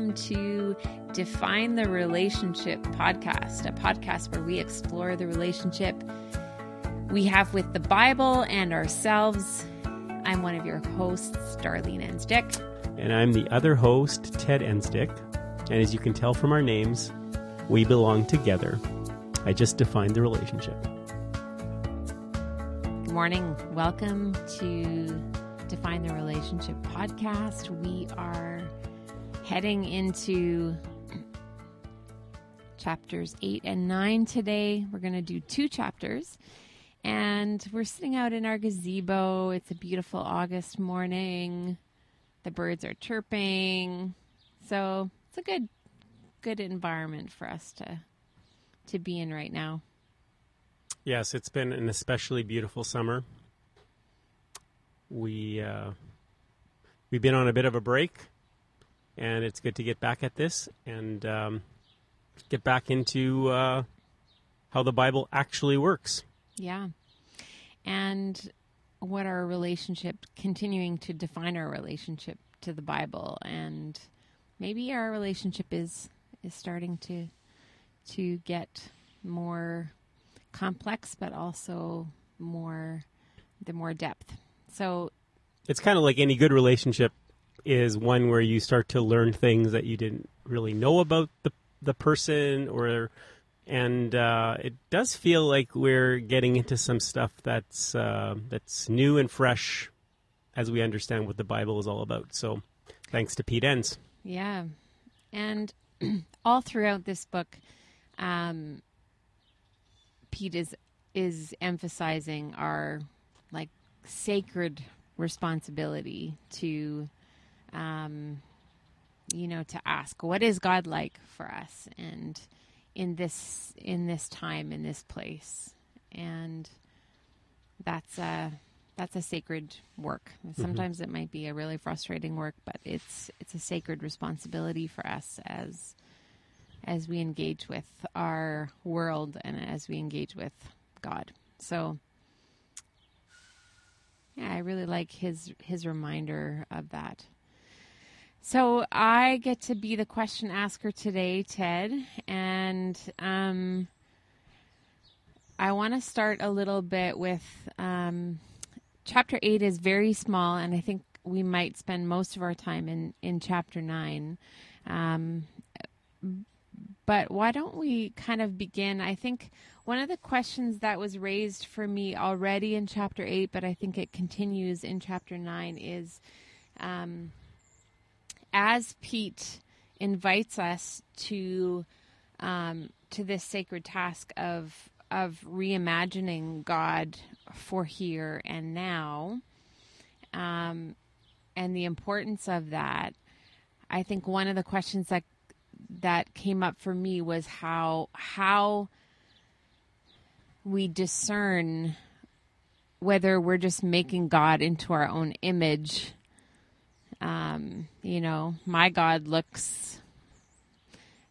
welcome to Define the Relationship podcast, a podcast where we explore the relationship we have with the Bible and ourselves. I'm one of your hosts, Darlene Enstick. And I'm the other host, Ted Enstick. And as you can tell from our names, we belong together. I just defined the relationship. Good morning. Welcome to Define the Relationship podcast. We are heading into chapters 8 and 9 today. We're going to do two chapters. And we're sitting out in our gazebo. It's a beautiful August morning. The birds are chirping. So, it's a good good environment for us to to be in right now. Yes, it's been an especially beautiful summer. We uh, we've been on a bit of a break, and it's good to get back at this and um, get back into uh, how the Bible actually works. Yeah, and what our relationship, continuing to define our relationship to the Bible, and maybe our relationship is is starting to to get more complex, but also more the more depth. So it's kind of like any good relationship is one where you start to learn things that you didn't really know about the the person or and uh, it does feel like we're getting into some stuff that's uh, that's new and fresh as we understand what the Bible is all about. So, thanks to Pete Enns. Yeah, and all throughout this book, um, Pete is is emphasizing our like sacred responsibility to, um, you know, to ask what is God like for us, and in this in this time in this place, and that's a that's a sacred work. Sometimes mm-hmm. it might be a really frustrating work, but it's it's a sacred responsibility for us as as we engage with our world and as we engage with God. So yeah, I really like his his reminder of that. So I get to be the question asker today, Ted, and um, I want to start a little bit with um, chapter eight is very small, and I think we might spend most of our time in in chapter nine. Um, but why don't we kind of begin? I think one of the questions that was raised for me already in chapter 8, but I think it continues in chapter 9, is um, as Pete invites us to um, to this sacred task of of reimagining God for here and now, um, and the importance of that. I think one of the questions that that came up for me was how how we discern whether we're just making God into our own image. Um, you know, my God looks,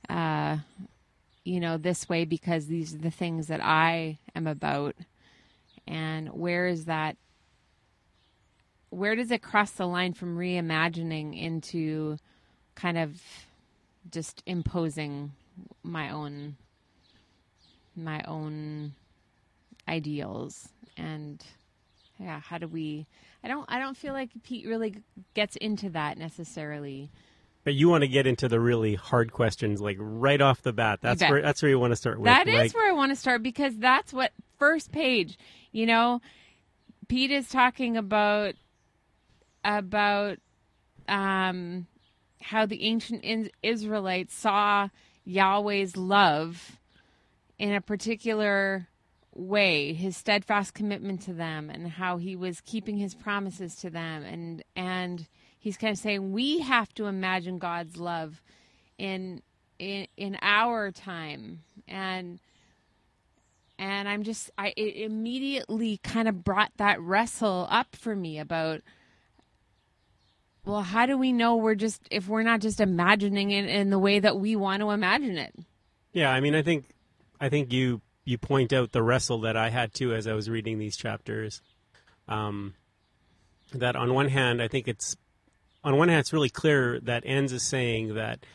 uh, you know, this way because these are the things that I am about. And where is that? Where does it cross the line from reimagining into kind of just imposing my own my own ideals and yeah how do we i don't i don't feel like pete really gets into that necessarily. But you want to get into the really hard questions like right off the bat. That's where that's where you want to start with That is like, where i want to start because that's what first page you know pete is talking about about um how the ancient Israelites saw Yahweh's love in a particular way, his steadfast commitment to them, and how he was keeping his promises to them, and and he's kind of saying we have to imagine God's love in in in our time, and and I'm just I immediately kind of brought that wrestle up for me about well, how do we know we're just if we're not just imagining it in the way that we want to imagine it? Yeah, I mean, I think I think you you point out the wrestle that I had too as I was reading these chapters. Um, that on one hand, I think it's on one hand it's really clear that Enns is saying that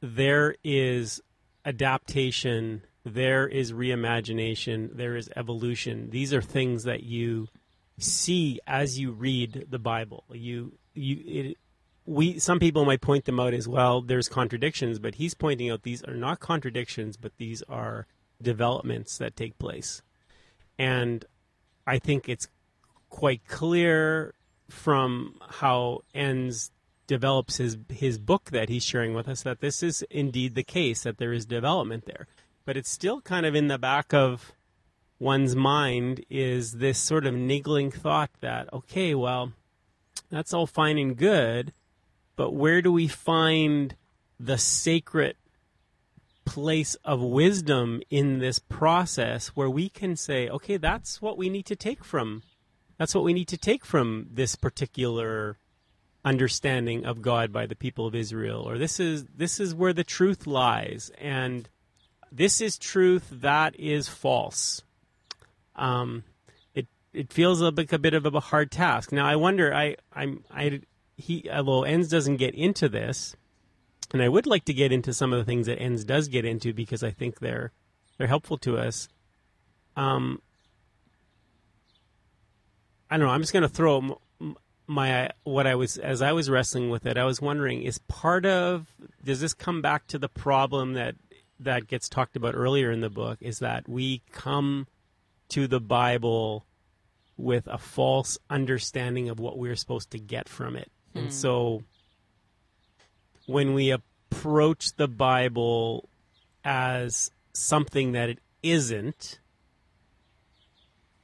there is adaptation, there is reimagination, there is evolution. These are things that you see as you read the Bible. You you it, we some people might point them out as well. There's contradictions, but he's pointing out these are not contradictions, but these are developments that take place. And I think it's quite clear from how Enns develops his his book that he's sharing with us that this is indeed the case that there is development there. But it's still kind of in the back of one's mind is this sort of niggling thought that okay, well, that's all fine and good, but where do we find the sacred place of wisdom in this process where we can say, okay, that's what we need to take from that's what we need to take from this particular understanding of God by the people of Israel or this is this is where the truth lies and this is truth that is false. Um, it it feels like a bit of a hard task. Now I wonder I I'm I he although Enns doesn't get into this, and I would like to get into some of the things that Enns does get into because I think they're they're helpful to us. Um, I don't know. I'm just going to throw my what I was as I was wrestling with it. I was wondering: is part of does this come back to the problem that that gets talked about earlier in the book? Is that we come to the Bible with a false understanding of what we're supposed to get from it. And Hmm. so when we approach the Bible as something that it isn't,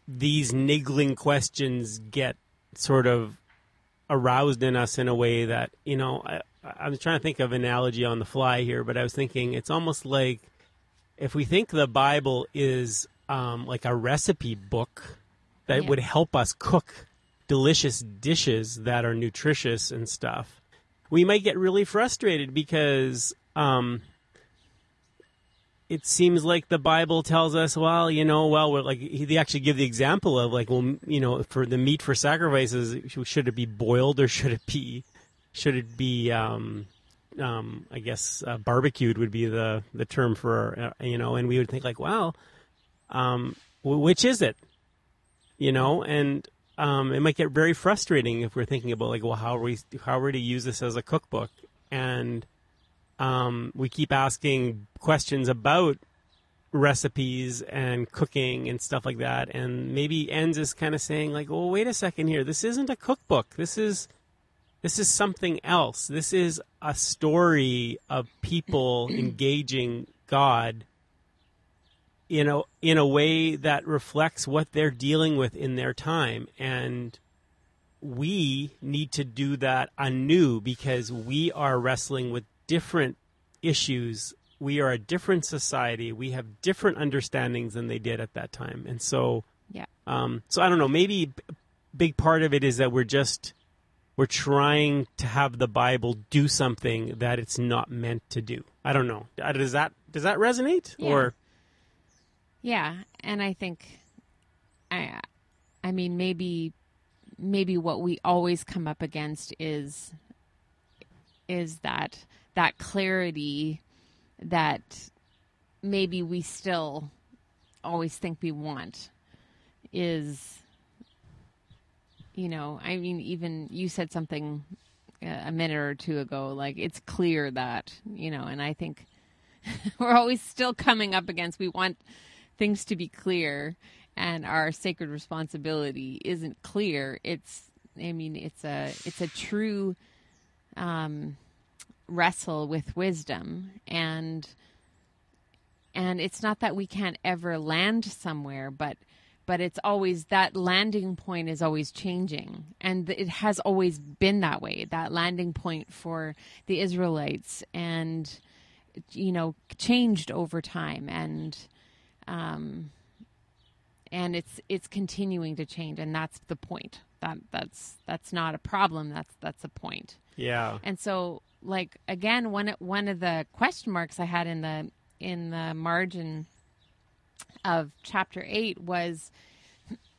these niggling questions get sort of aroused in us in a way that, you know, I, I was trying to think of an analogy on the fly here, but I was thinking it's almost like if we think the Bible is um, like a recipe book that Yeah. would help us cook delicious dishes that are nutritious and stuff, we might get really frustrated because um, it seems like the Bible tells us, well, you know, well, like they actually give the example of like, well, you know, for the meat for sacrifices, should it be boiled or should it be, should it be, um, um, I guess uh, barbecued would be the the term for, uh, you know, and we would think like, well, um, which is it, you know, and um, it might get very frustrating if we're thinking about like, well, how are we how are we to use this as a cookbook, and um, we keep asking questions about recipes and cooking and stuff like that, and maybe Enns is kind of saying like, well, wait a second here, this isn't a cookbook, this is this is something else. This is a story of people engaging God in a in a way that reflects what they're dealing with in their time. And we need to do that anew because we are wrestling with different issues. We are a different society. We have different understandings than they did at that time. And so Yeah. um, so i don't know. Maybe a big part of it is that we're just we're trying to have the bible do something that it's not meant to do. I don't know. Uh, does that does that resonate? Yeah. or Yeah, and I think, I, I mean, maybe, maybe what we always come up against is, is that that clarity that maybe we still always think we want is, you know, I mean, even you said something uh, a minute or two ago, like it's clear that, you know, and I think we're always still coming up against we want things to be clear and our sacred responsibility isn't clear. It's i mean it's a it's a true um wrestle with wisdom. And and it's not that we can't ever land somewhere but but it's always that landing point is always changing. And it has always been that way that landing point for the israelites and you know changed over time. And um and it's it's continuing to change and that's the point. That that's that's not a problem. That's that's a point. Yeah. And so like again one one of the question marks i had in the in the margin of chapter 8 was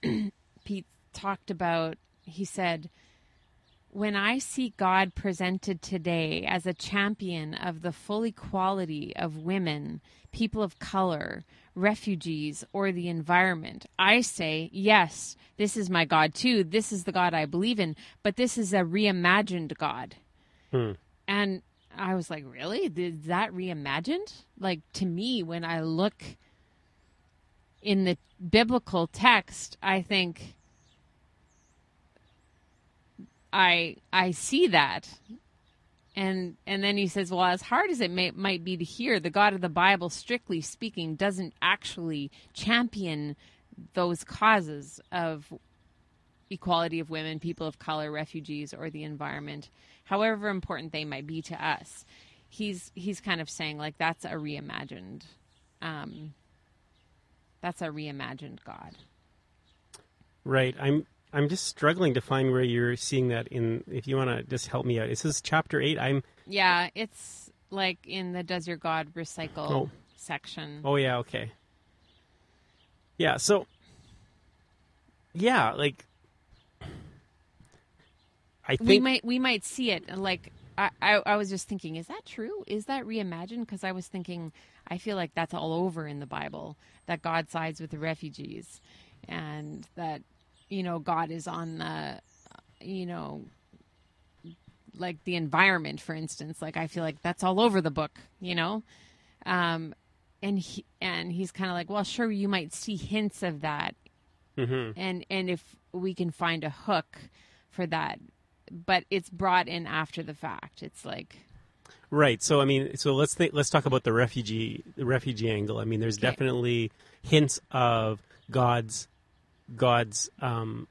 pete talked about he said when I see God presented today as a champion of the full equality of women, people of color, refugees, or the environment, I say, yes, this is my God too. This is the God I believe in, but this is a reimagined God. Hmm. And I was like, really? Is that reimagined? Like, to me, when I look in the biblical text, I think I I see that. And and then he says, well, as hard as it may, might be to hear, the God of the Bible, strictly speaking, doesn't actually champion those causes of equality of women, people of color, refugees, or the environment, however important they might be to us. He's he's kind of saying like that's a reimagined, um, that's a reimagined God. Right. I'm I'm just struggling to find where you're seeing that in. If you want to just help me out, this is chapter eight. I'm. Yeah, it's like in the Does Your God Recycle Oh. section. Oh yeah. Okay. Yeah. So. Yeah, like. I think we might we might see it like I, I I was just thinking is that true is that reimagined because I was thinking I feel like that's all over in the Bible that God sides with the refugees and that you know God is on the you know like the environment for instance like I feel like that's all over the book you know um and he and he's kind of like well sure you might see hints of that Mhm. and and if we can find a hook for that but it's brought in after the fact it's like Right. So I mean, so let's think, let's talk about the refugee the refugee angle. I mean, there's Okay. definitely hints of God's God's um,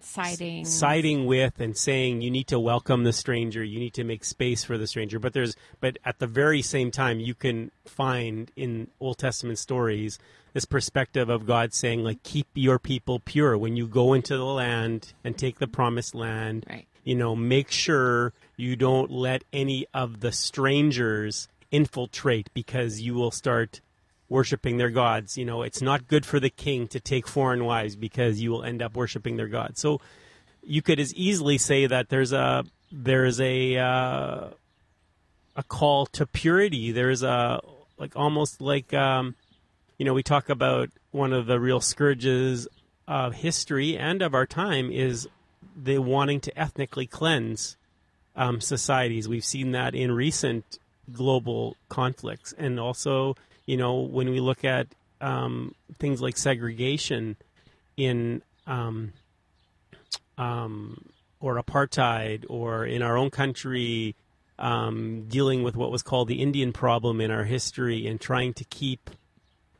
siding. siding with and saying you need to welcome the stranger, you need to make space for the stranger. But there's but at the very same time, you can find in Old Testament stories this perspective of God saying like keep your people pure. When you go into the land and take the promised land right. you know, make sure you don't let any of the strangers infiltrate because you will start worshiping their gods. You know, it's not good for the king to take foreign wives because you will end up worshiping their gods. So you could as easily say that there's a there's a uh, a call to purity. There's a like almost like um, you know we talk about one of the real scourges of history and of our time is the wanting to ethnically cleanse um, societies. We've seen that in recent global conflicts, and also, you know, when we look at um, things like segregation in um, um, or apartheid, or in our own country, um, dealing with what was called the Indian problem in our history, and trying to keep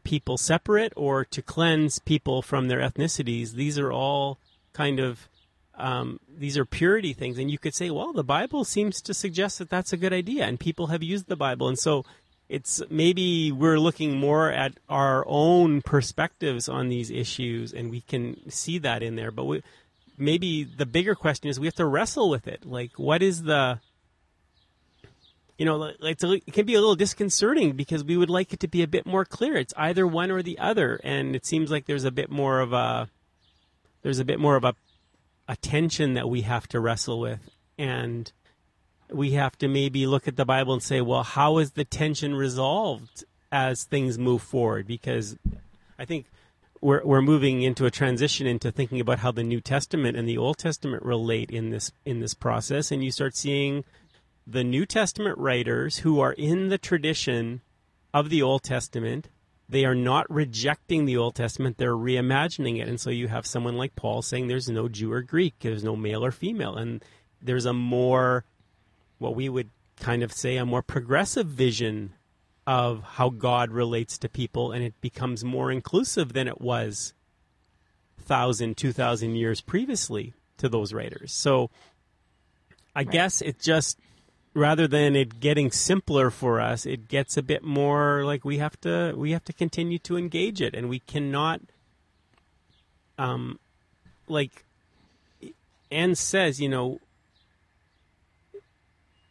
people separate or to cleanse people from their ethnicities. These are all kind of um, these are purity things, and you could say, well, the Bible seems to suggest that that's a good idea, and people have used the Bible, and so it's maybe we're looking more at our own perspectives on these issues, and we can see that in there. But we, maybe the bigger question is we have to wrestle with it. Like, what is the you know, it can be a little disconcerting because we would like it to be a bit more clear. It's either one or the other, and it seems like there's a bit more of a there's a bit more of a a tension that we have to wrestle with, and we have to maybe look at the Bible and say, well, how is the tension resolved as things move forward? Because I think we're we're moving into a transition into thinking about how the New Testament and the Old Testament relate in this in this process, and you start seeing the New Testament writers who are in the tradition of the Old Testament. They are not rejecting the Old Testament, they're reimagining it. And so you have someone like Paul saying there's no Jew or Greek, there's no male or female. And there's a more, what we would kind of say, a more progressive vision of how God relates to people. And it becomes more inclusive than it was thousand, two thousand years previously to those writers. So I guess it just rather than it getting simpler for us, it gets a bit more like we have to we have to continue to engage it, and we cannot, um, like, Enns says, you know,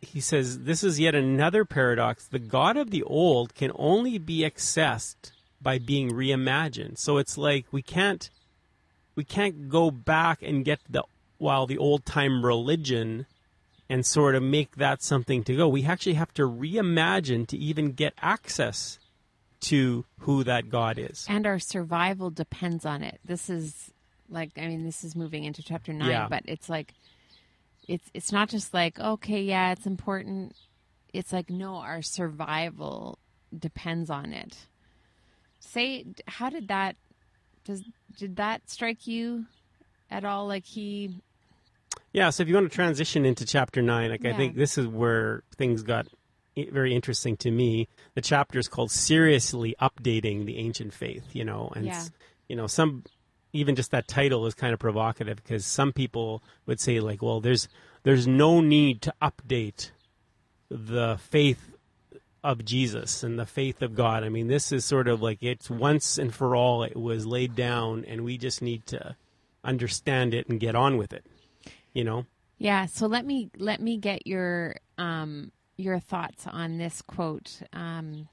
he says this is yet another paradox. The God of the old can only be accessed by being reimagined. So it's like we can't we can't go back and get the while the old time religion and sort of make that something to go. We actually have to reimagine to even get access to who that God is. And our survival depends on it. This is like I mean this is moving into chapter 9, Yeah. but it's like it's it's not just like okay, yeah, it's important. It's like no, our survival depends on it. Say how did that does did that strike you at all like he Yeah, so if you want to transition into chapter nine, like I think this is where things got very interesting to me. The chapter is called "Seriously Updating the Ancient Faith," you know, and s- you know some even just that title is kind of provocative because some people would say like, well, there's there's no need to update the faith of Jesus and the faith of God. I mean, this is sort of like it's once and for all it was laid down, and we just need to understand it and get on with it. You know. Yeah, so let me let me get your um, your thoughts on this quote. Um,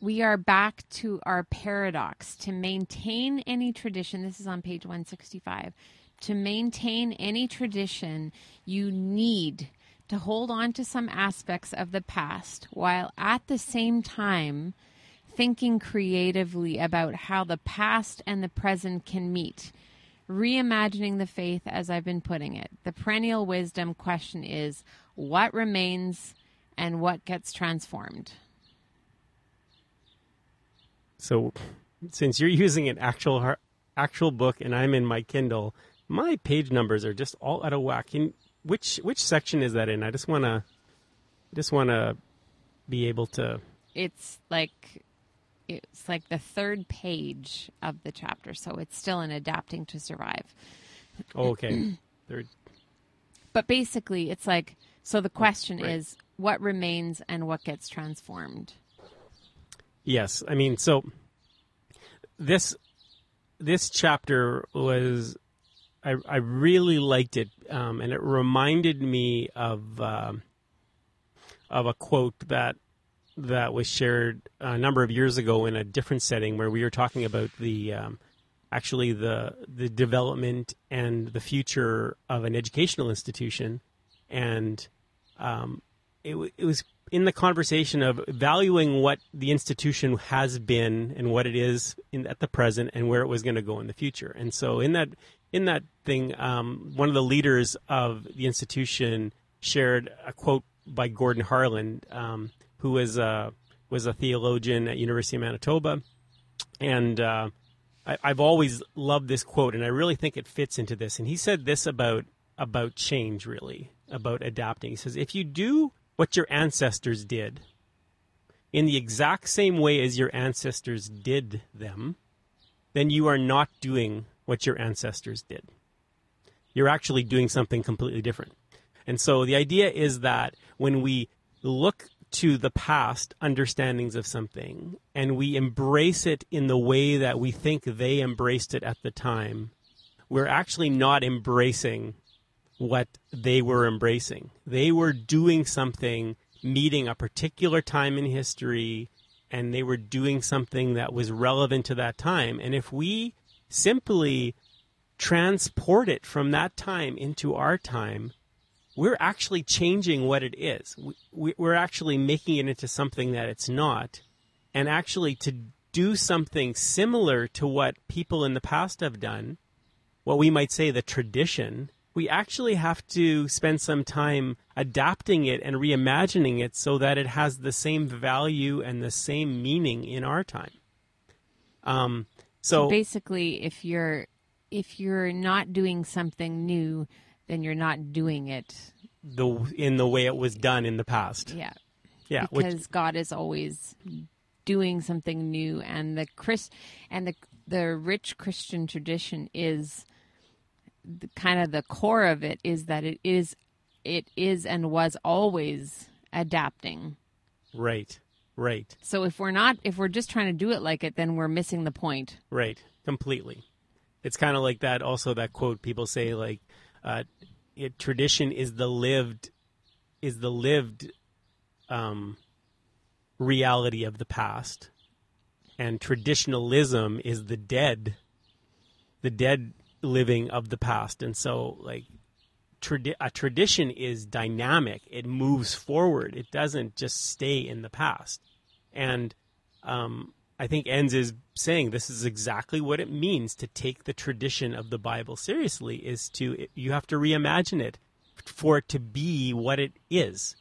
we are back to our paradox to maintain any tradition. This is on page 165. To maintain any tradition, you need to hold on to some aspects of the past while at the same time thinking creatively about how the past and the present can meet reimagining the faith as I've been putting it. The perennial wisdom question is what remains and what gets transformed? So, since you're using an actual actual book and I'm in my Kindle, my page numbers are just all out of whack. Can, which which section is that in? I just wanna just wanna be able to. It's like it's like the third page of the chapter, so it's still in adapting to survive. Oh, okay, third. But basically, it's like so the question Right. is what remains and what gets transformed. Yes, I mean so. This this chapter was I I really liked it, um, and it reminded me of um of a quote that that was shared a number of years ago in a different setting where we were talking about the um, actually the the development and the future of an educational institution, and um, it, it was in the conversation of valuing what the institution has been and what it is in, at the present and where it was going to go in the future. And so in that in that thing, um, one of the leaders of the institution shared a quote by Gordon Harland, um, who was a was a theologian at University of Manitoba, and uh, I, I've always loved this quote, and I really think it fits into this. And he said this about about change, really about adapting. He says, if you do what your ancestors did in the exact same way as your ancestors did them, then you are not doing what your ancestors did. You're actually doing something completely different. And so the idea is that when we look to the past understandings of something and we embrace it in the way that we think they embraced it at the time, we're actually not embracing what they were embracing. They were doing something, meeting a particular time in history, and they were doing something that was relevant to that time. And if we simply transport it from that time into our time, we're actually changing what it is. We- We're actually making it into something that it's not. And actually, to do something similar to what people in the past have done, what we might say the tradition, we actually have to spend some time adapting it and reimagining it so that it has the same value and the same meaning in our time. Um, so, basically if you're if you're not doing something new then you're not doing it. The in the way it was done in the past, yeah. Yeah, which because god is always doing something new and the chris and the the rich christian tradition is the, kind of the core of it is that it is it is and was always adapting right, right, so if we're not if we're just trying to do it like it then we're missing the point right, completely. It's kind of like that. Also, that quote people say like, uh, it, "Tradition is the lived, is the lived, um, reality of the past, and traditionalism is the dead, the dead living of the past, and so like tradi- a tradition is dynamic. It moves forward. It doesn't just stay in the past. And um, I think Enns is saying this is exactly what it means to take the tradition of the Bible seriously. Is to you have to reimagine it for it to be what it is.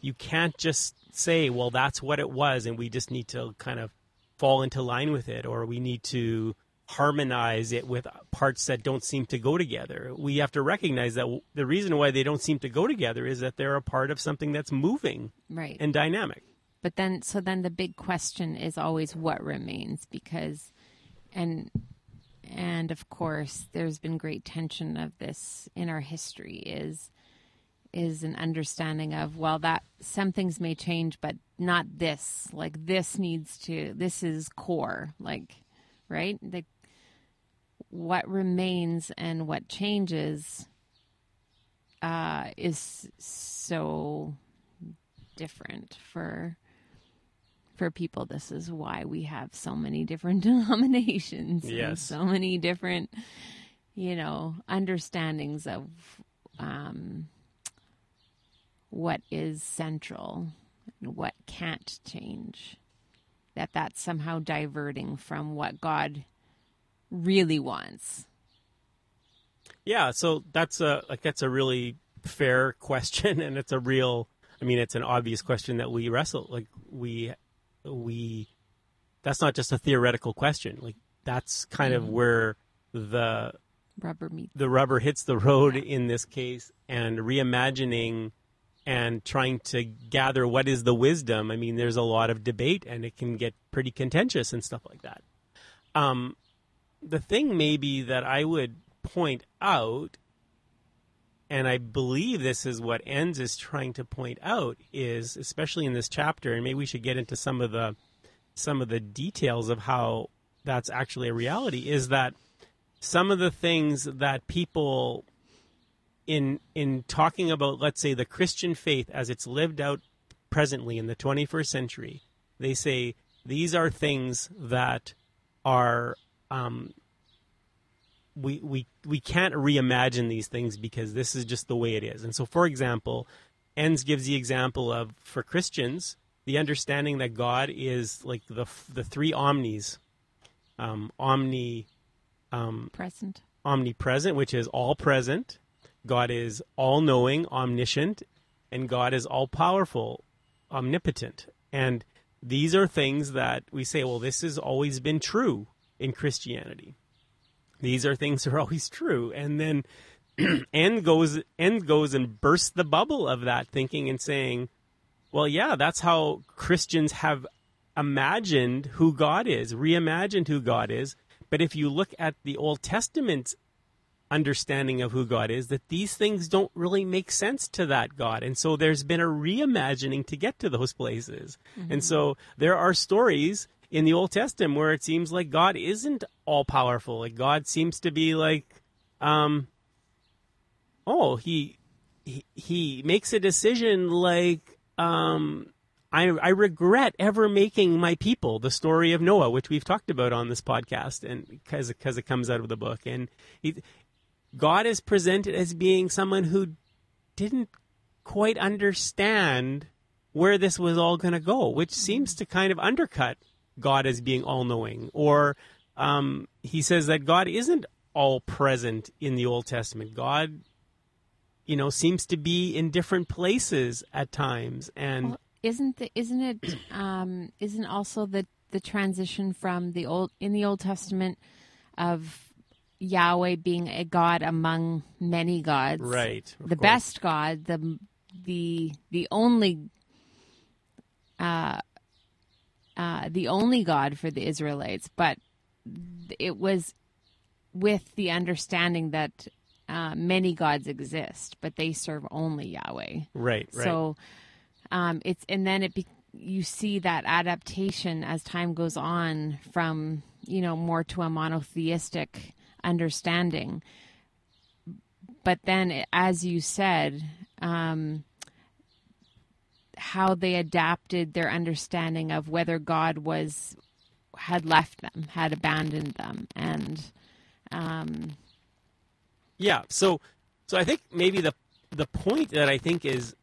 You can't just say, "Well, that's what it was," and we just need to kind of fall into line with it, or we need to harmonize it with parts that don't seem to go together. We have to recognize that the reason why they don't seem to go together is that they're a part of something that's moving right. and dynamic. But then, so then the big question is always what remains because, and, and of course, there's been great tension of this in our history is, is an understanding of, well, that some things may change, but not this. Like this needs to, this is core. Like, right? The, what remains and what changes uh, is so different for for people. This is why we have so many different denominations. Yes. so many different, you know, understandings of um, what is central and what can't change. That that's somehow diverting from what God really wants. Yeah, so that's a like that's a really fair question, and it's a real. I mean, it's an obvious question that we wrestle. Like we, we, that's not just a theoretical question. Like that's kind of where the Rubber meets. the rubber hits the road in this case, and reimagining and trying to gather what is the wisdom. I mean, there's a lot of debate, and it can get pretty contentious and stuff like that. Um, the thing maybe that I would point out, and I believe this is what Enns is trying to point out, is especially in this chapter, and maybe we should get into some of the some of the details of how that's actually a reality, is that some of the things that people in in talking about, let's say, the Christian faith as it's lived out presently in the 21st century, they say these are things that are um, we we we can't reimagine these things because this is just the way it is. And so, for example, Enns gives the example of for Christians the understanding that God is like the the three omnis, um, omni, um, present, omnipresent, which is all present. God is all knowing, omniscient, and God is all powerful, omnipotent. And these are things that we say, well, this has always been true in Christianity. These are things that are always true. And then Enns goes Enns goes and bursts the bubble of that thinking and saying, Well, yeah, that's how Christians have imagined who God is, reimagined who God is. But if you look at the Old Testament understanding of who God is, that these things don't really make sense to that God. And so there's been a reimagining to get to those places. And mm-hmm. so there are stories in the Old Testament where it seems like God isn't all powerful. Like God seems to be like, um, oh, he he, he makes a decision like, um, I, I regret ever making my people the story of Noah, which we've talked about on this podcast, and because because it comes out of the book, and he, God is presented as being someone who didn't quite understand where this was all going to go, which seems to kind of undercut God as being all knowing. Or um, he says that God isn't all present in the Old Testament. God, you know, seems to be in different places at times. And Well, isn't the, isn't it um, isn't also the the transition from the old in the Old Testament of Yahweh being a God among many gods, right. the course. best God, the the the only uh, uh, the only God for the Israelites, but it was with the understanding that uh, many gods exist, but they serve only Yahweh. Right, right. So um, it's and then it be, you see that adaptation as time goes on from you know more to a monotheistic understanding. But then, as you said, um, how they adapted their understanding of whether God was had left them, had abandoned them, and um, Yeah. So, so I think maybe the the point that I think is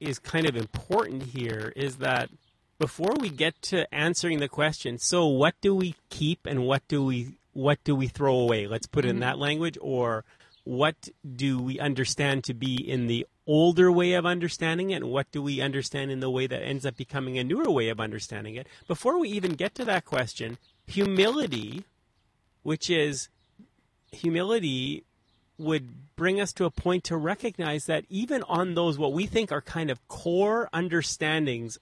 is kind of important here is that before we get to answering the question, so what do we keep and what do we what do we throw away? Let's put it in that language, or what do we understand to be in the older way of understanding it, and what do we understand in the way that ends up becoming a newer way of understanding it? Before we even get to that question, humility, which is humility would bring us to a point to recognize that even on those what we think are kind of core understandings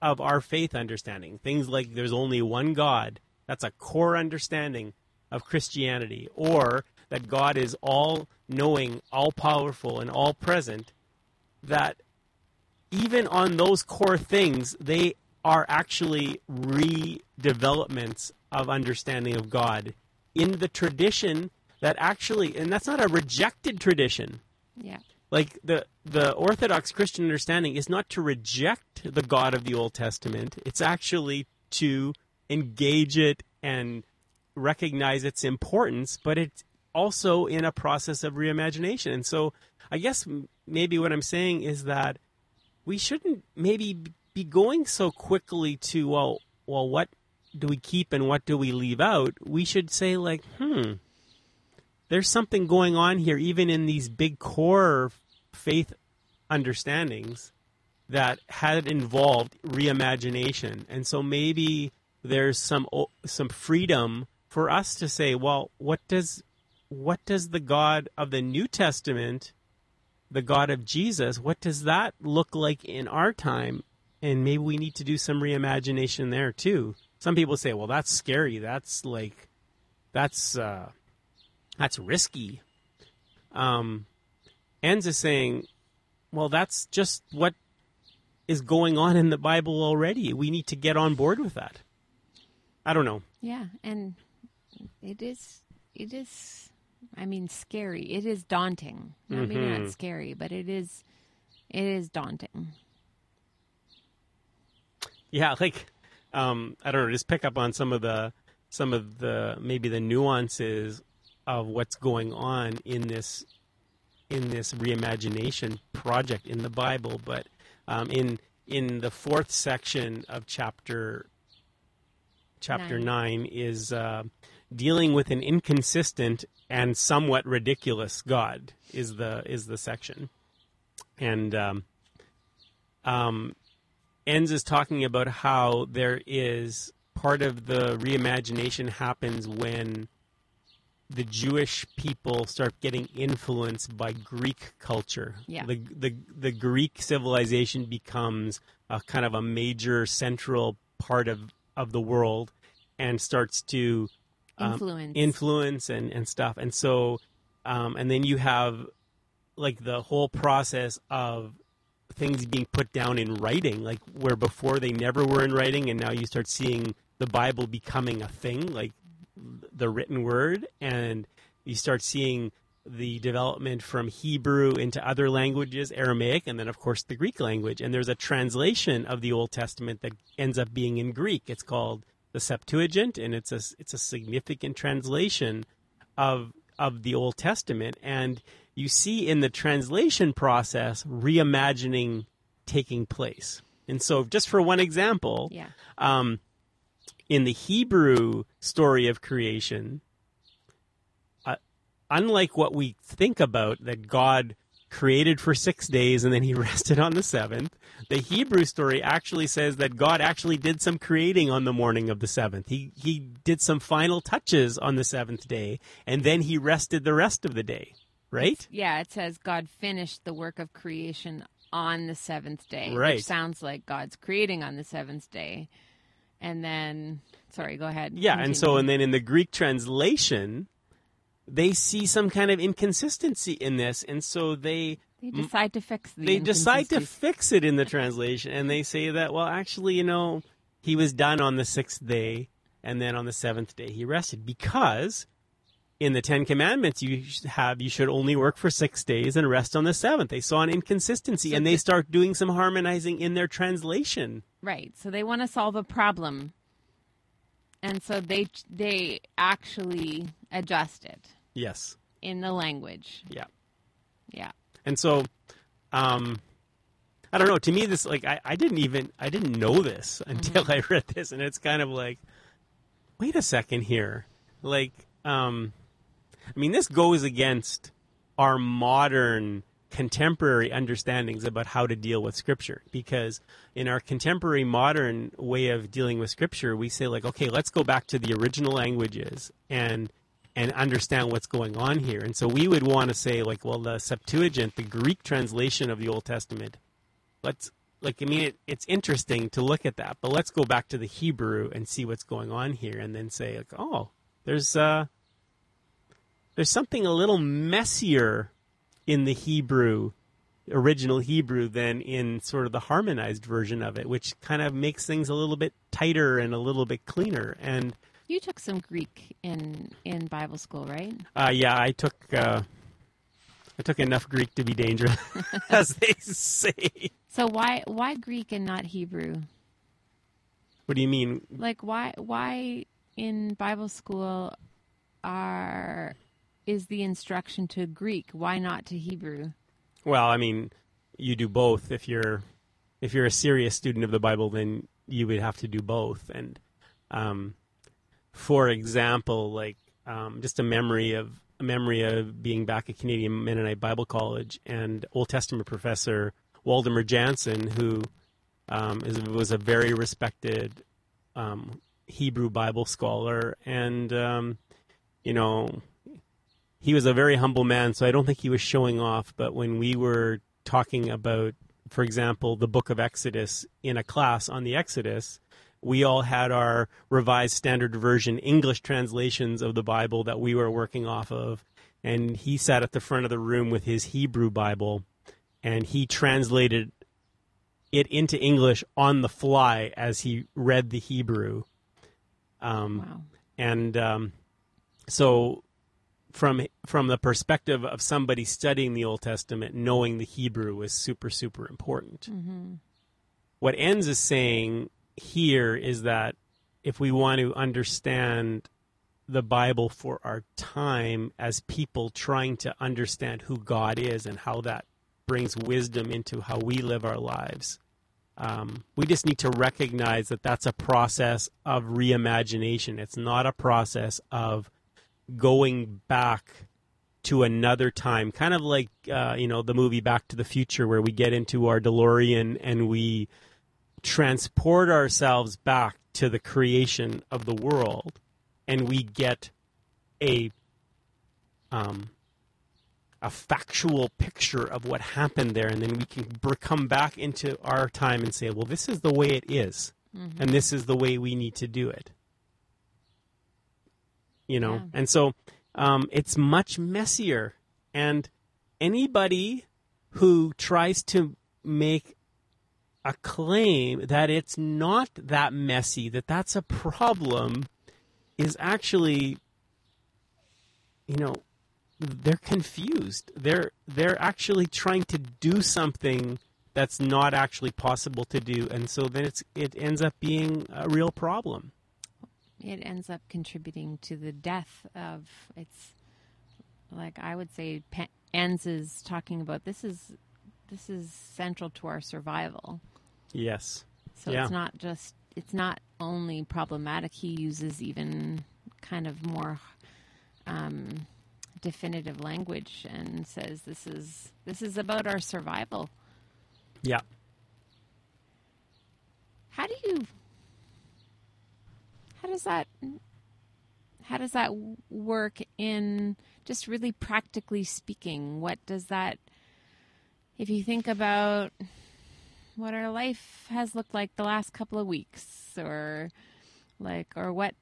of our faith understanding, things like there's only one God, that's a core understanding of Christianity, or that God is all knowing, all powerful, and all present, that even on those core things, they are actually redevelopments of understanding of God in the tradition that actually, and that's not a rejected tradition. Yeah. Like the the Orthodox Christian understanding is not to reject the God of the Old Testament. It's actually to engage it and recognize its importance, but it's also in a process of reimagination. And so, I guess maybe what I'm saying is that we shouldn't maybe be going so quickly to well, well, what do we keep and what do we leave out? We should say like, hmm, there's something going on here, even in these big core faith understandings that had involved reimagination, and so maybe there's some some freedom for us to say, well, what does what does the God of the New Testament, the God of Jesus, what does that look like in our time? And maybe we need to do some reimagination there too. Some people say, well, that's scary. That's like, that's uh, that's risky. Um, is saying, well, that's just what is going on in the Bible already. We need to get on board with that. I don't know. Yeah, and it is it is I mean scary. It is daunting. I mean Mm-hmm. not scary, but it is it is daunting. Yeah, like um, I don't know, just pick up on some of the some of the maybe the nuances of what's going on in this in this reimagination project in the Bible, but um, in in the fourth section of chapter chapter Nine. nine, is uh, dealing with an inconsistent and somewhat ridiculous God is the is the section, and um, um, Enns is talking about how there is part of the reimagination happens when the Jewish people start getting influenced by Greek culture. Yeah. The, the the Greek civilization becomes a kind of a major central part of, of the world and starts to um, Influence. influence and, and stuff. And so um, and then you have like the whole process of things being put down in writing, like where before they never were in writing, and now you start seeing the Bible becoming a thing, like the written word, and you start seeing the development from Hebrew into other languages, Aramaic, and then of course the Greek language. And there's a translation of the Old Testament that ends up being in Greek. It's called the Septuagint, and it's a it's a significant translation of of the Old Testament, and you see in the translation process reimagining taking place. And so, just for one example, Yeah. um, in the Hebrew story of creation, uh, unlike what we think about that God created for six days and then he rested on the seventh, the Hebrew story actually says that God actually did some creating on the morning of the seventh. He he did some final touches on the seventh day, and then he rested the rest of the day. Right? Yeah, it says God finished the work of creation on the seventh day. Right. Which sounds like God's creating on the seventh day. And then, sorry, go ahead. Yeah, and so and then in the Greek translation, they see some kind of inconsistency in this, and so they they decide to fix the they decide to fix it in the translation, and they say that well, actually, you know, he was done on the sixth day, and then on the seventh day he rested because. In the Ten Commandments, you have you should only work for six days and rest on the seventh. They saw an inconsistency, So and they start doing some harmonizing in their translation. Right. So they want to solve a problem. And so they they actually adjust it. Yes, in the language. Yeah. Yeah. And so, um, I don't know. To me, this like I, I didn't even I didn't know this until I read this, and it's kind of like, wait a second here. Like, um, I mean, this goes against our modern contemporary understandings about how to deal with scripture because in our contemporary modern way of dealing with scripture we say like okay let's go back to the original languages and and understand what's going on here and so we would want to say like well the septuagint the greek translation of the old testament let's like i mean it, it's interesting to look at that but let's go back to the hebrew and see what's going on here and then say like oh there's uh there's something a little messier in the Hebrew, original Hebrew, than in sort of the harmonized version of it, which kind of makes things a little bit tighter and a little bit cleaner. And You took some Greek in in Bible school, right? uh, yeah, I took uh, I took enough Greek to be dangerous, as they say. So why why Greek and not Hebrew? What do you mean? Like why why in Bible school are is the instruction to Greek? Why not to Hebrew? Well, I mean, you do both. If you're if you're a serious student of the Bible, then you would have to do both. And um, for example, like um, just a memory of a memory of being back at Canadian Mennonite Bible College and Old Testament professor Waldemar Janzen, who um, is, was a very respected um, Hebrew Bible scholar, and um, you know he was a very humble man, so I don't think he was showing off. But when we were talking about, for example, the book of Exodus in a class on the Exodus, we all had our revised standard version English translations of the Bible that we were working off of. And he sat at the front of the room with his Hebrew Bible and he translated it into English on the fly as he read the Hebrew. Um, Wow. and um, so from from the perspective of somebody studying the Old Testament, knowing the Hebrew is super super important. What Enns is saying here is that if we want to understand the Bible for our time as people trying to understand who God is and how that brings wisdom into how we live our lives, um, we just need to recognize that that's a process of reimagination. It's not a process of going back to another time, kind of like uh, you know the movie Back to the Future, where we get into our DeLorean and we transport ourselves back to the creation of the world, and we get a um, a factual picture of what happened there, and then we can come back into our time and say, well, this is the way it is, and this is the way we need to do it. You know, Yeah. and so um, it's much messier, and anybody who tries to make a claim that it's not that messy, that that's a problem, is actually, you know, they're confused. They're they're actually trying to do something that's not actually possible to do, and so then it's it ends up being a real problem. It ends up contributing to the death of it's like I would say Pa- is talking about this is this is central to our survival. Yes. So Yeah. it's not just it's not only problematic. He uses even kind of more um, definitive language and says this is this is about our survival. Yeah. How do you how does that how does that work in just really practically speaking? What does that if you think about what our life has looked like the last couple of weeks or like or what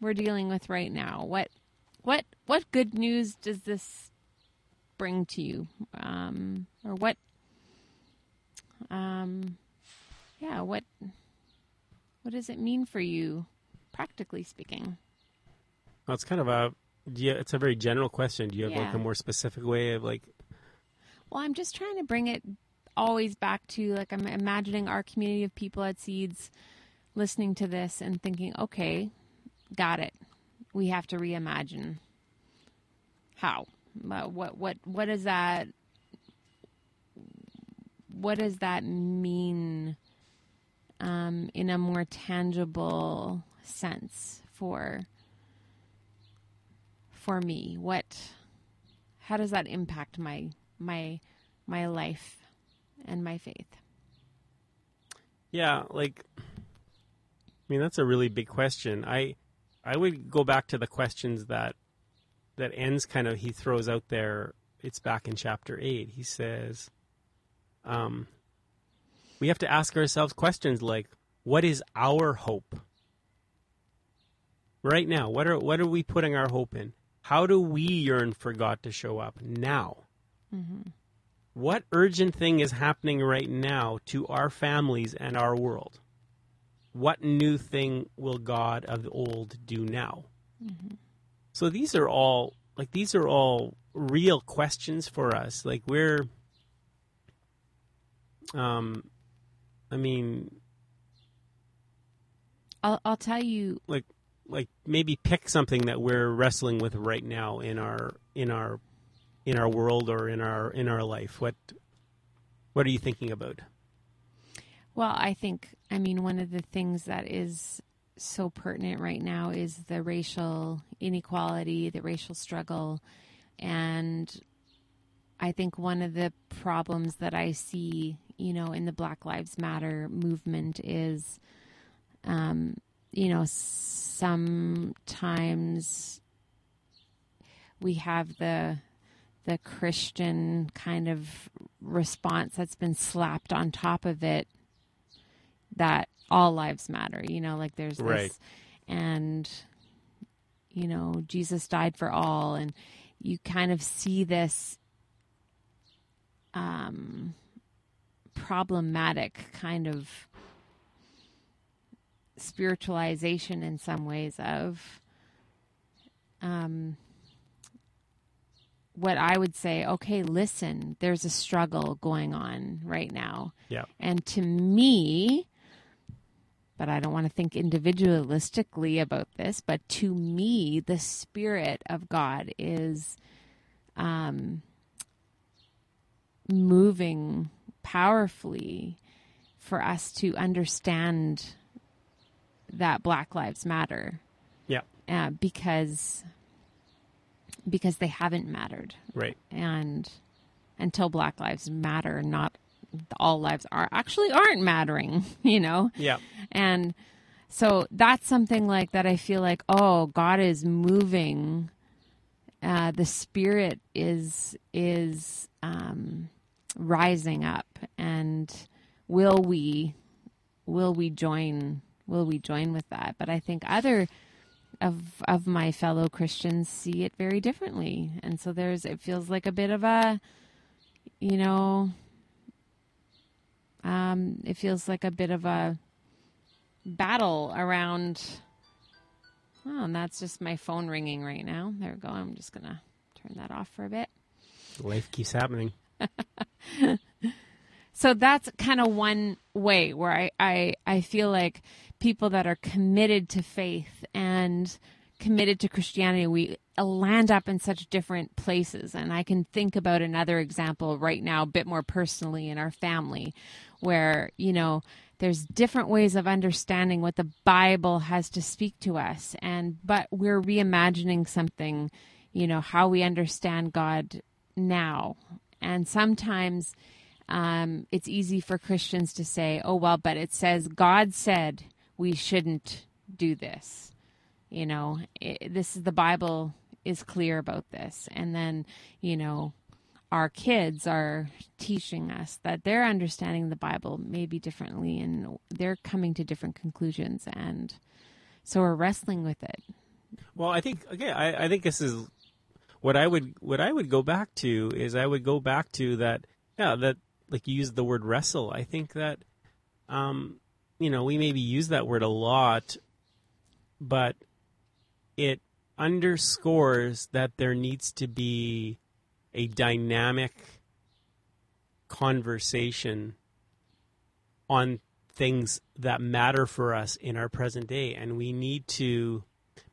we're dealing with right now what what what good news does this bring to you um or what um yeah what what does it mean for you practically speaking Well, it's kind of a yeah. It's a very general question. Do you have like a more specific way of like? Well, I'm just trying to bring it always back to like I'm imagining our community of people at Seeds listening to this and thinking, okay, got it. We have to reimagine. how? Uh, What what what does that what does that mean um, in a more tangible sense for for me? What how does that impact my my my life and my faith? Yeah, like I mean that's a really big question. I I would go back to the questions that that Enns kind of he throws out there. It's back in chapter 8. He says um we have to ask ourselves questions like what is our hope? Right now, what are what are we putting our hope in? How do we yearn for God to show up now? What urgent thing is happening right now to our families and our world? What new thing will God of the old do now? So these are all like these are all real questions for us. Like we're um I mean I'll I'll tell you like like maybe pick something that we're wrestling with right now in our in our in our world or in our in our life. What what are you thinking about? Well, I think, I mean, one of the things that is so pertinent right now is the racial inequality, the racial struggle. And I think one of the problems that I see, you know, in the Black Lives Matter movement is, um, you know, sometimes we have the the Christian kind of response that's been slapped on top of it that all lives matter, you know, like there's this Right. and you know, Jesus died for all and you kind of see this um problematic kind of spiritualization in some ways of um what I would say, okay, listen, there's a struggle going on right now. Yeah. And to me, but I don't want to think individualistically about this, but to me, the Spirit of God is um, moving powerfully for us to understand that Black Lives Matter Yeah. uh, because because they haven't mattered. Right. and until black lives matter not all lives are actually aren't mattering you know? Yeah. and so that's something like that i feel like oh god is moving. Uh, the spirit is is um, rising up. And will we will we join will we join with that? But i think other of of my fellow Christians see it very differently. And so there's it feels like a bit of a you know um it feels like a bit of a battle around Oh, and that's just my phone ringing right now. There we go. I'm just going to turn that off for a bit. Life keeps happening. So that's kind of one way where I, I, I feel like people that are committed to faith and committed to Christianity, we land up in such different places. And I can think about another example right now, a bit more personally in our family, where, you know, there's different ways of understanding what the Bible has to speak to us. And, but we're reimagining something, you know, how we understand God now. And sometimes, um, it's easy for Christians to say, oh, well, but it says God said we shouldn't do this. You know, it, this is the Bible is clear about this. And then, you know, our kids are teaching us that they're understanding the Bible maybe differently and they're coming to different conclusions. And so we're wrestling with it. Well, I think okay, I, I think this is what I would what I would go back to is I would go back to that yeah, that like you used the word wrestle. I think that um you know, we maybe use that word a lot, but it underscores that there needs to be a dynamic conversation on things that matter for us in our present day. And we need to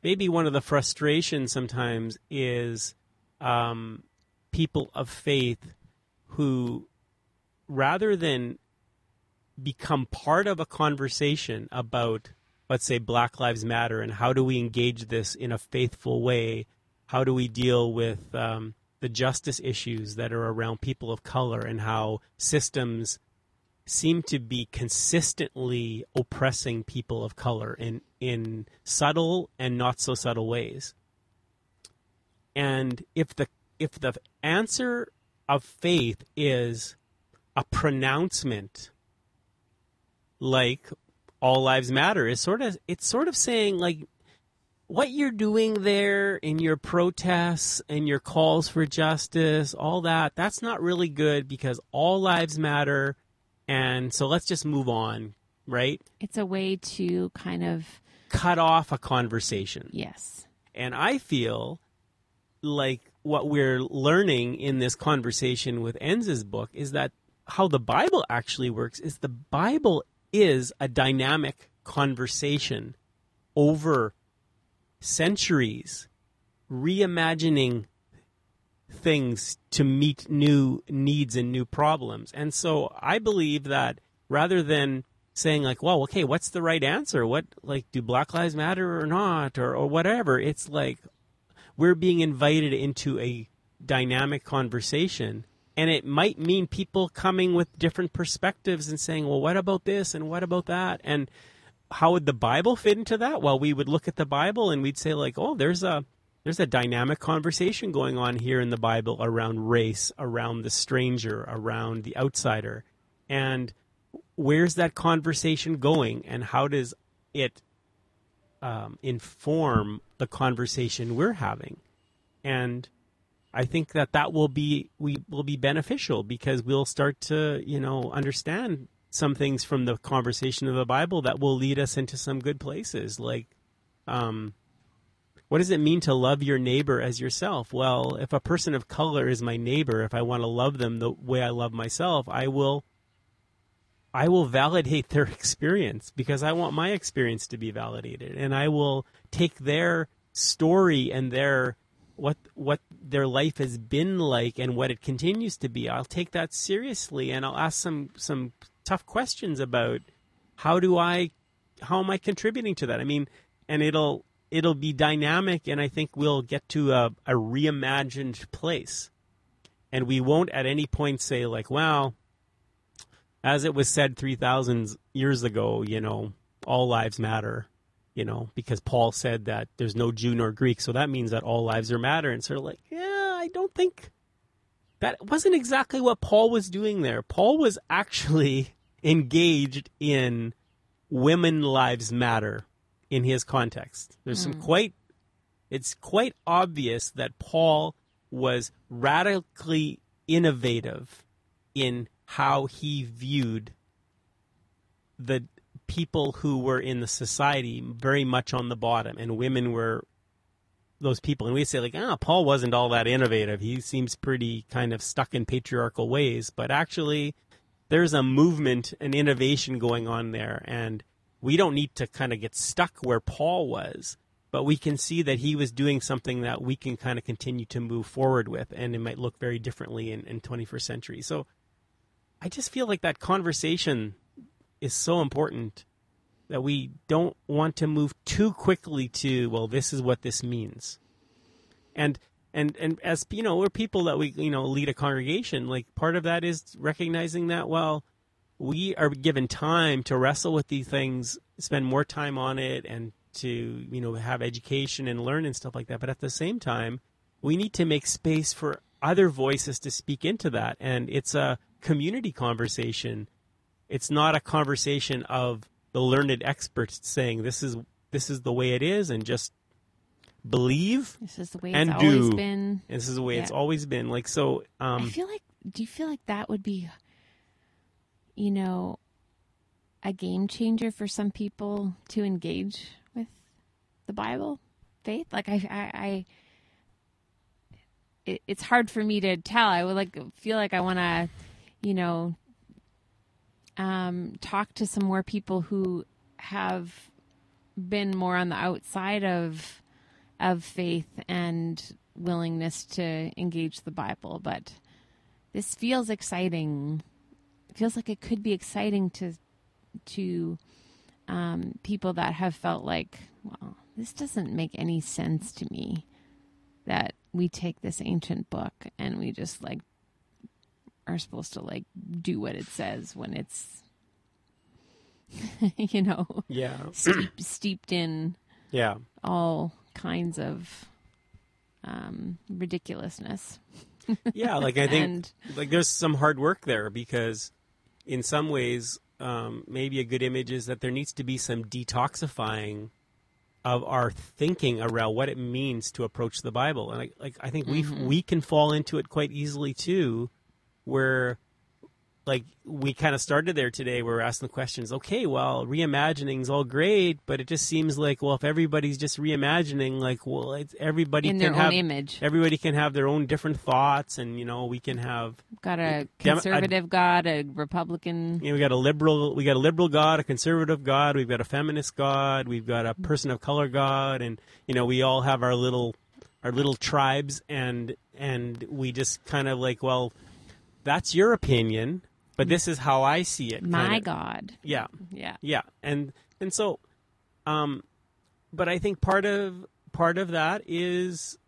maybe one of the frustrations sometimes is um, people of faith who, rather than become part of a conversation about, let's say, Black Lives Matter and how do we engage this in a faithful way? How do we deal with um, the justice issues that are around people of color and how systems seem to be consistently oppressing people of color in in subtle and not so subtle ways. And if the if the answer of faith is a pronouncement like all lives matter is sort of it's sort of saying like what you're doing there in your protests and your calls for justice all that that's not really good because all lives matter. And so let's just move on right? It's a way to kind of cut off a conversation. Yes. and I feel like what we're learning in this conversation with Enns's book is that how the Bible actually works is the Bible is a dynamic conversation over centuries, reimagining things to meet new needs and new problems. And so I believe that rather than saying like, well, okay, what's the right answer? What like do Black Lives Matter or not or, or whatever? It's like we're being invited into a dynamic conversation and it might mean people coming with different perspectives and saying, well, what about this and what about that? And how would the Bible fit into that? Well, we would look at the Bible and we'd say like, oh, there's a there's a dynamic conversation going on here in the Bible around race, around the stranger, around the outsider. And where's that conversation going and how does it um, inform the conversation we're having? And I think that that will be we will be beneficial because we'll start to you know understand some things from the conversation of the Bible that will lead us into some good places. Like, um, what does it mean to love your neighbor as yourself? Well, if a person of color is my neighbor, if I want to love them the way I love myself, I will. I will validate their experience because I want my experience to be validated, and I will take their story and their what what their life has been like and what it continues to be. I'll take that seriously and I'll ask some some tough questions about how do I how am I contributing to that? I mean, and it'll it'll be dynamic and I think we'll get to a, a reimagined place. And we won't at any point say like, well, as it was said 3000 years ago, you know, all lives matter you know, because Paul said that there's no Jew nor Greek, so that means that all lives are matter. And sort of like, yeah, I don't think that wasn't exactly what Paul was doing there. Paul was actually engaged in women lives matter in his context. There's some hmm. quite, it's quite obvious that Paul was radically innovative in how he viewed the people who were in the society very much on the bottom, and women were those people. And we say like, ah, Paul wasn't all that innovative. He seems pretty kind of stuck in patriarchal ways, but actually, there's a movement, an innovation going on there, and we don't need to kind of get stuck where Paul was. But we can see that he was doing something that we can kind of continue to move forward with, and it might look very differently in, in 21st century. So I just feel like that conversation is so important that we don't want to move too quickly to well this is what this means. And and and as you know we're people that we you know lead a congregation like part of that is recognizing that well we are given time to wrestle with these things spend more time on it and to you know have education and learn and stuff like that. But at the same time we need to make space for other voices to speak into that. And it's a community conversation it's not a conversation of the learned experts saying this is this is the way it is and just believe This is the way And it's always do. been. this is the way it's always been like so I um feel like. Do you feel like that would be, you know, a game changer for some people to engage with the Bible, faith? Like I, I, I it, it's hard for me to tell. I would like feel like I want to, you know, um, talk to some more people who have been more on the outside of of faith and willingness to engage the Bible, but this feels exciting. It feels like it could be exciting to to um, people that have felt like, well, this doesn't make any sense to me. That we take this ancient book and we just like are supposed to like do what it says when it's you know Yeah. steep, steeped in Yeah. all kinds of um, ridiculousness. Yeah. Like I think and like there's some hard work there because in some ways um, maybe a good image is that there needs to be some detoxifying of our thinking around what it means to approach the Bible, and I, like I think we we can fall into it quite easily too, where like we kind of started there today. where We're asking the questions. Okay, well, reimagining is all great, but it just seems like well, if everybody's just reimagining, like well, it's, everybody in can their have own image, everybody can have their own different thoughts, and you know we can have got a Dem- conservative God, a Republican. you know, we got a liberal, we got a liberal God, a conservative God, we've got a feminist God, we've got a person of color God, and you know, we all have our little, our little tribes, and and we just kind of like, well, that's your opinion, but this is how I see it. My kinda. God, yeah, yeah, yeah, and and so, um, but I think part of part of that is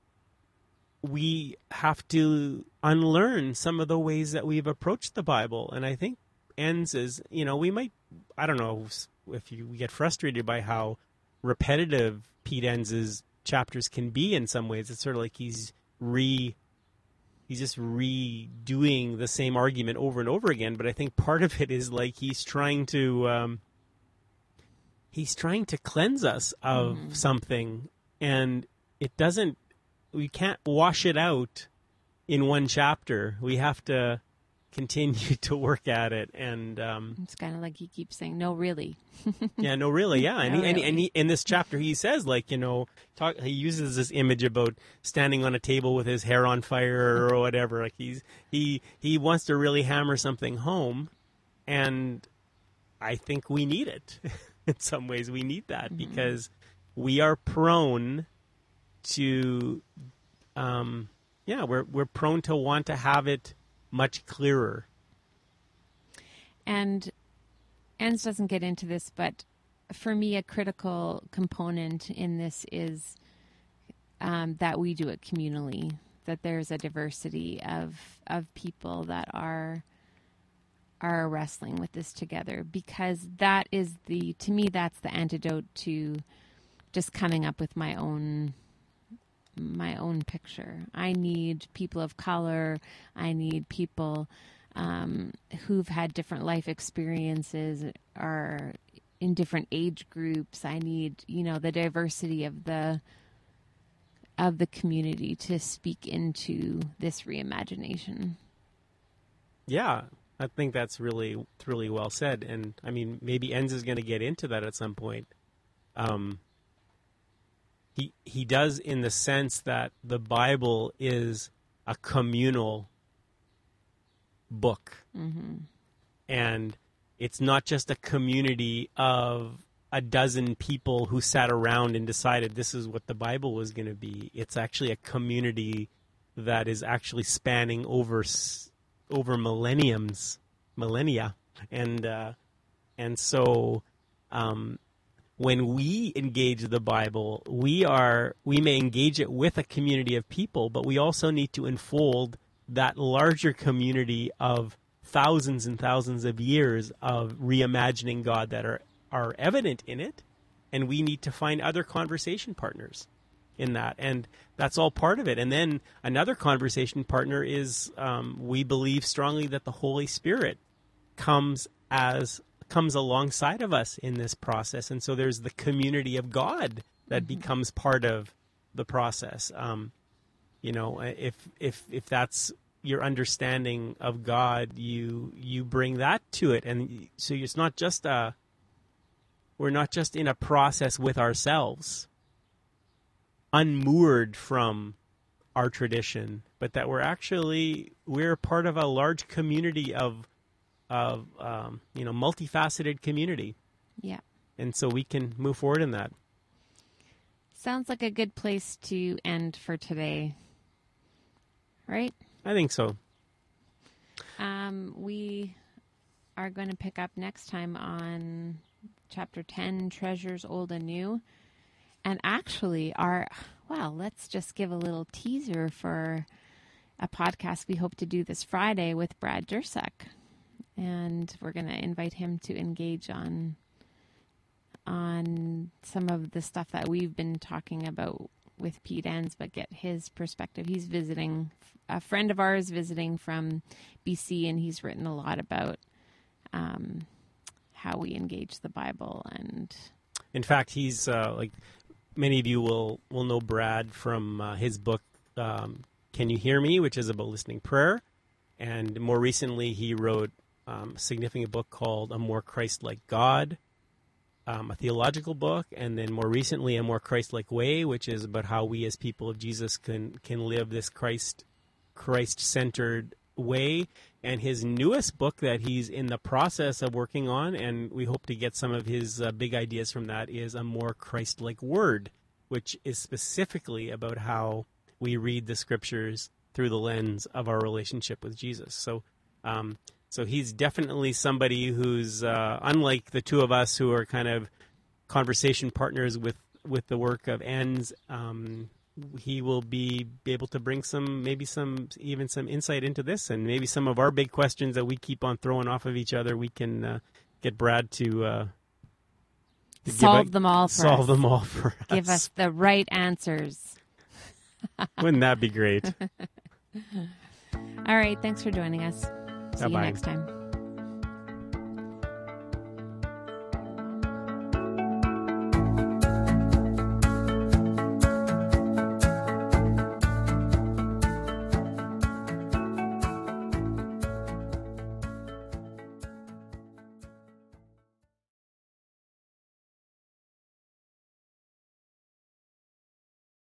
we have to unlearn some of the ways that we've approached the Bible, and I think Enns is, you know we might I don't know if you get frustrated by how repetitive Pete Enns's chapters can be in some ways. It's sort of like he's re he's just redoing the same argument over and over again. But I think part of it is like he's trying to um, he's trying to cleanse us of something, and it doesn't. We can't wash it out in one chapter. We have to continue to work at it, and um, it's kind of like he keeps saying, "No, really." yeah, no, really, yeah, and, No, he, and, he, and he, in this chapter he says like you know talk, he uses this image about standing on a table with his hair on fire or whatever. Like he's he he wants to really hammer something home, and I think we need it. in some ways, we need that because we are prone to, um, yeah, we're we're prone to want to have it much clearer. And Enns doesn't get into this, but for me, a critical component in this is um, that we do it communally. That there's a diversity of of people that are are wrestling with this together because that is the to me that's the antidote to just coming up with my own my own picture. I need people of color. I need people um, who've had different life experiences or in different age groups. I need, you know, the diversity of the of the community to speak into this reimagination. Yeah, I think that's really really well said, and I mean maybe Enns is going to get into that at some point. Um, he he does in the sense that the Bible is a communal book, and it's not just a community of a dozen people who sat around and decided this is what the Bible was going to be. It's actually a community that is actually spanning over over millenniums, millennia, and uh, and so um, when we engage the Bible, we are we may engage it with a community of people, but we also need to enfold that larger community of thousands and thousands of years of reimagining God that are are evident in it, and we need to find other conversation partners in that, and that's all part of it. And then another conversation partner is um, we believe strongly that the Holy Spirit comes as comes alongside of us in this process, and so there's the community of God that becomes part of the process. Um, you know, if if if that's your understanding of God, you you bring that to it, and so it's not just a we're not just in a process with ourselves, unmoored from our tradition, but that we're actually we're part of a large community of of um, you know multifaceted community, Yeah. and so we can move forward in that. Sounds like a good place to end for today. right? I think so. Um, we are going to pick up next time on chapter 10 Treasures Old and New. And actually, our, well, let's just give a little teaser for a podcast we hope to do this Friday with Brad Jersak. And we're going to invite him to engage on on some of the stuff that we've been talking about with Pete Enns, but get his perspective. He's visiting a friend of ours visiting from BC, and he's written a lot about um, how we engage the Bible. And In fact, he's uh, like many of you will will know Brad from uh, his book um, "Can You Hear Me," which is about listening prayer, and more recently he wrote um, significant book called "A More Christ-Like God." Um, a theological book, and then more recently, a more Christ-like way, which is about how we as people of Jesus can can live this Christ Christ-centered way. And his newest book that he's in the process of working on, and we hope to get some of his uh, big ideas from that, is a more Christ-like word, which is specifically about how we read the scriptures through the lens of our relationship with Jesus. So. Um, so he's definitely somebody who's uh, unlike the two of us who are kind of conversation partners with, with the work of Enns. Um, he will be, able to bring some, maybe some, even some insight into this, and maybe some of our big questions that we keep on throwing off of each other. We can uh, get Brad to, uh, to solve a- them all for solve us. them all for us. Give us the right answers. Wouldn't that be great? All right. Thanks for joining us. See you Bye-bye. next time.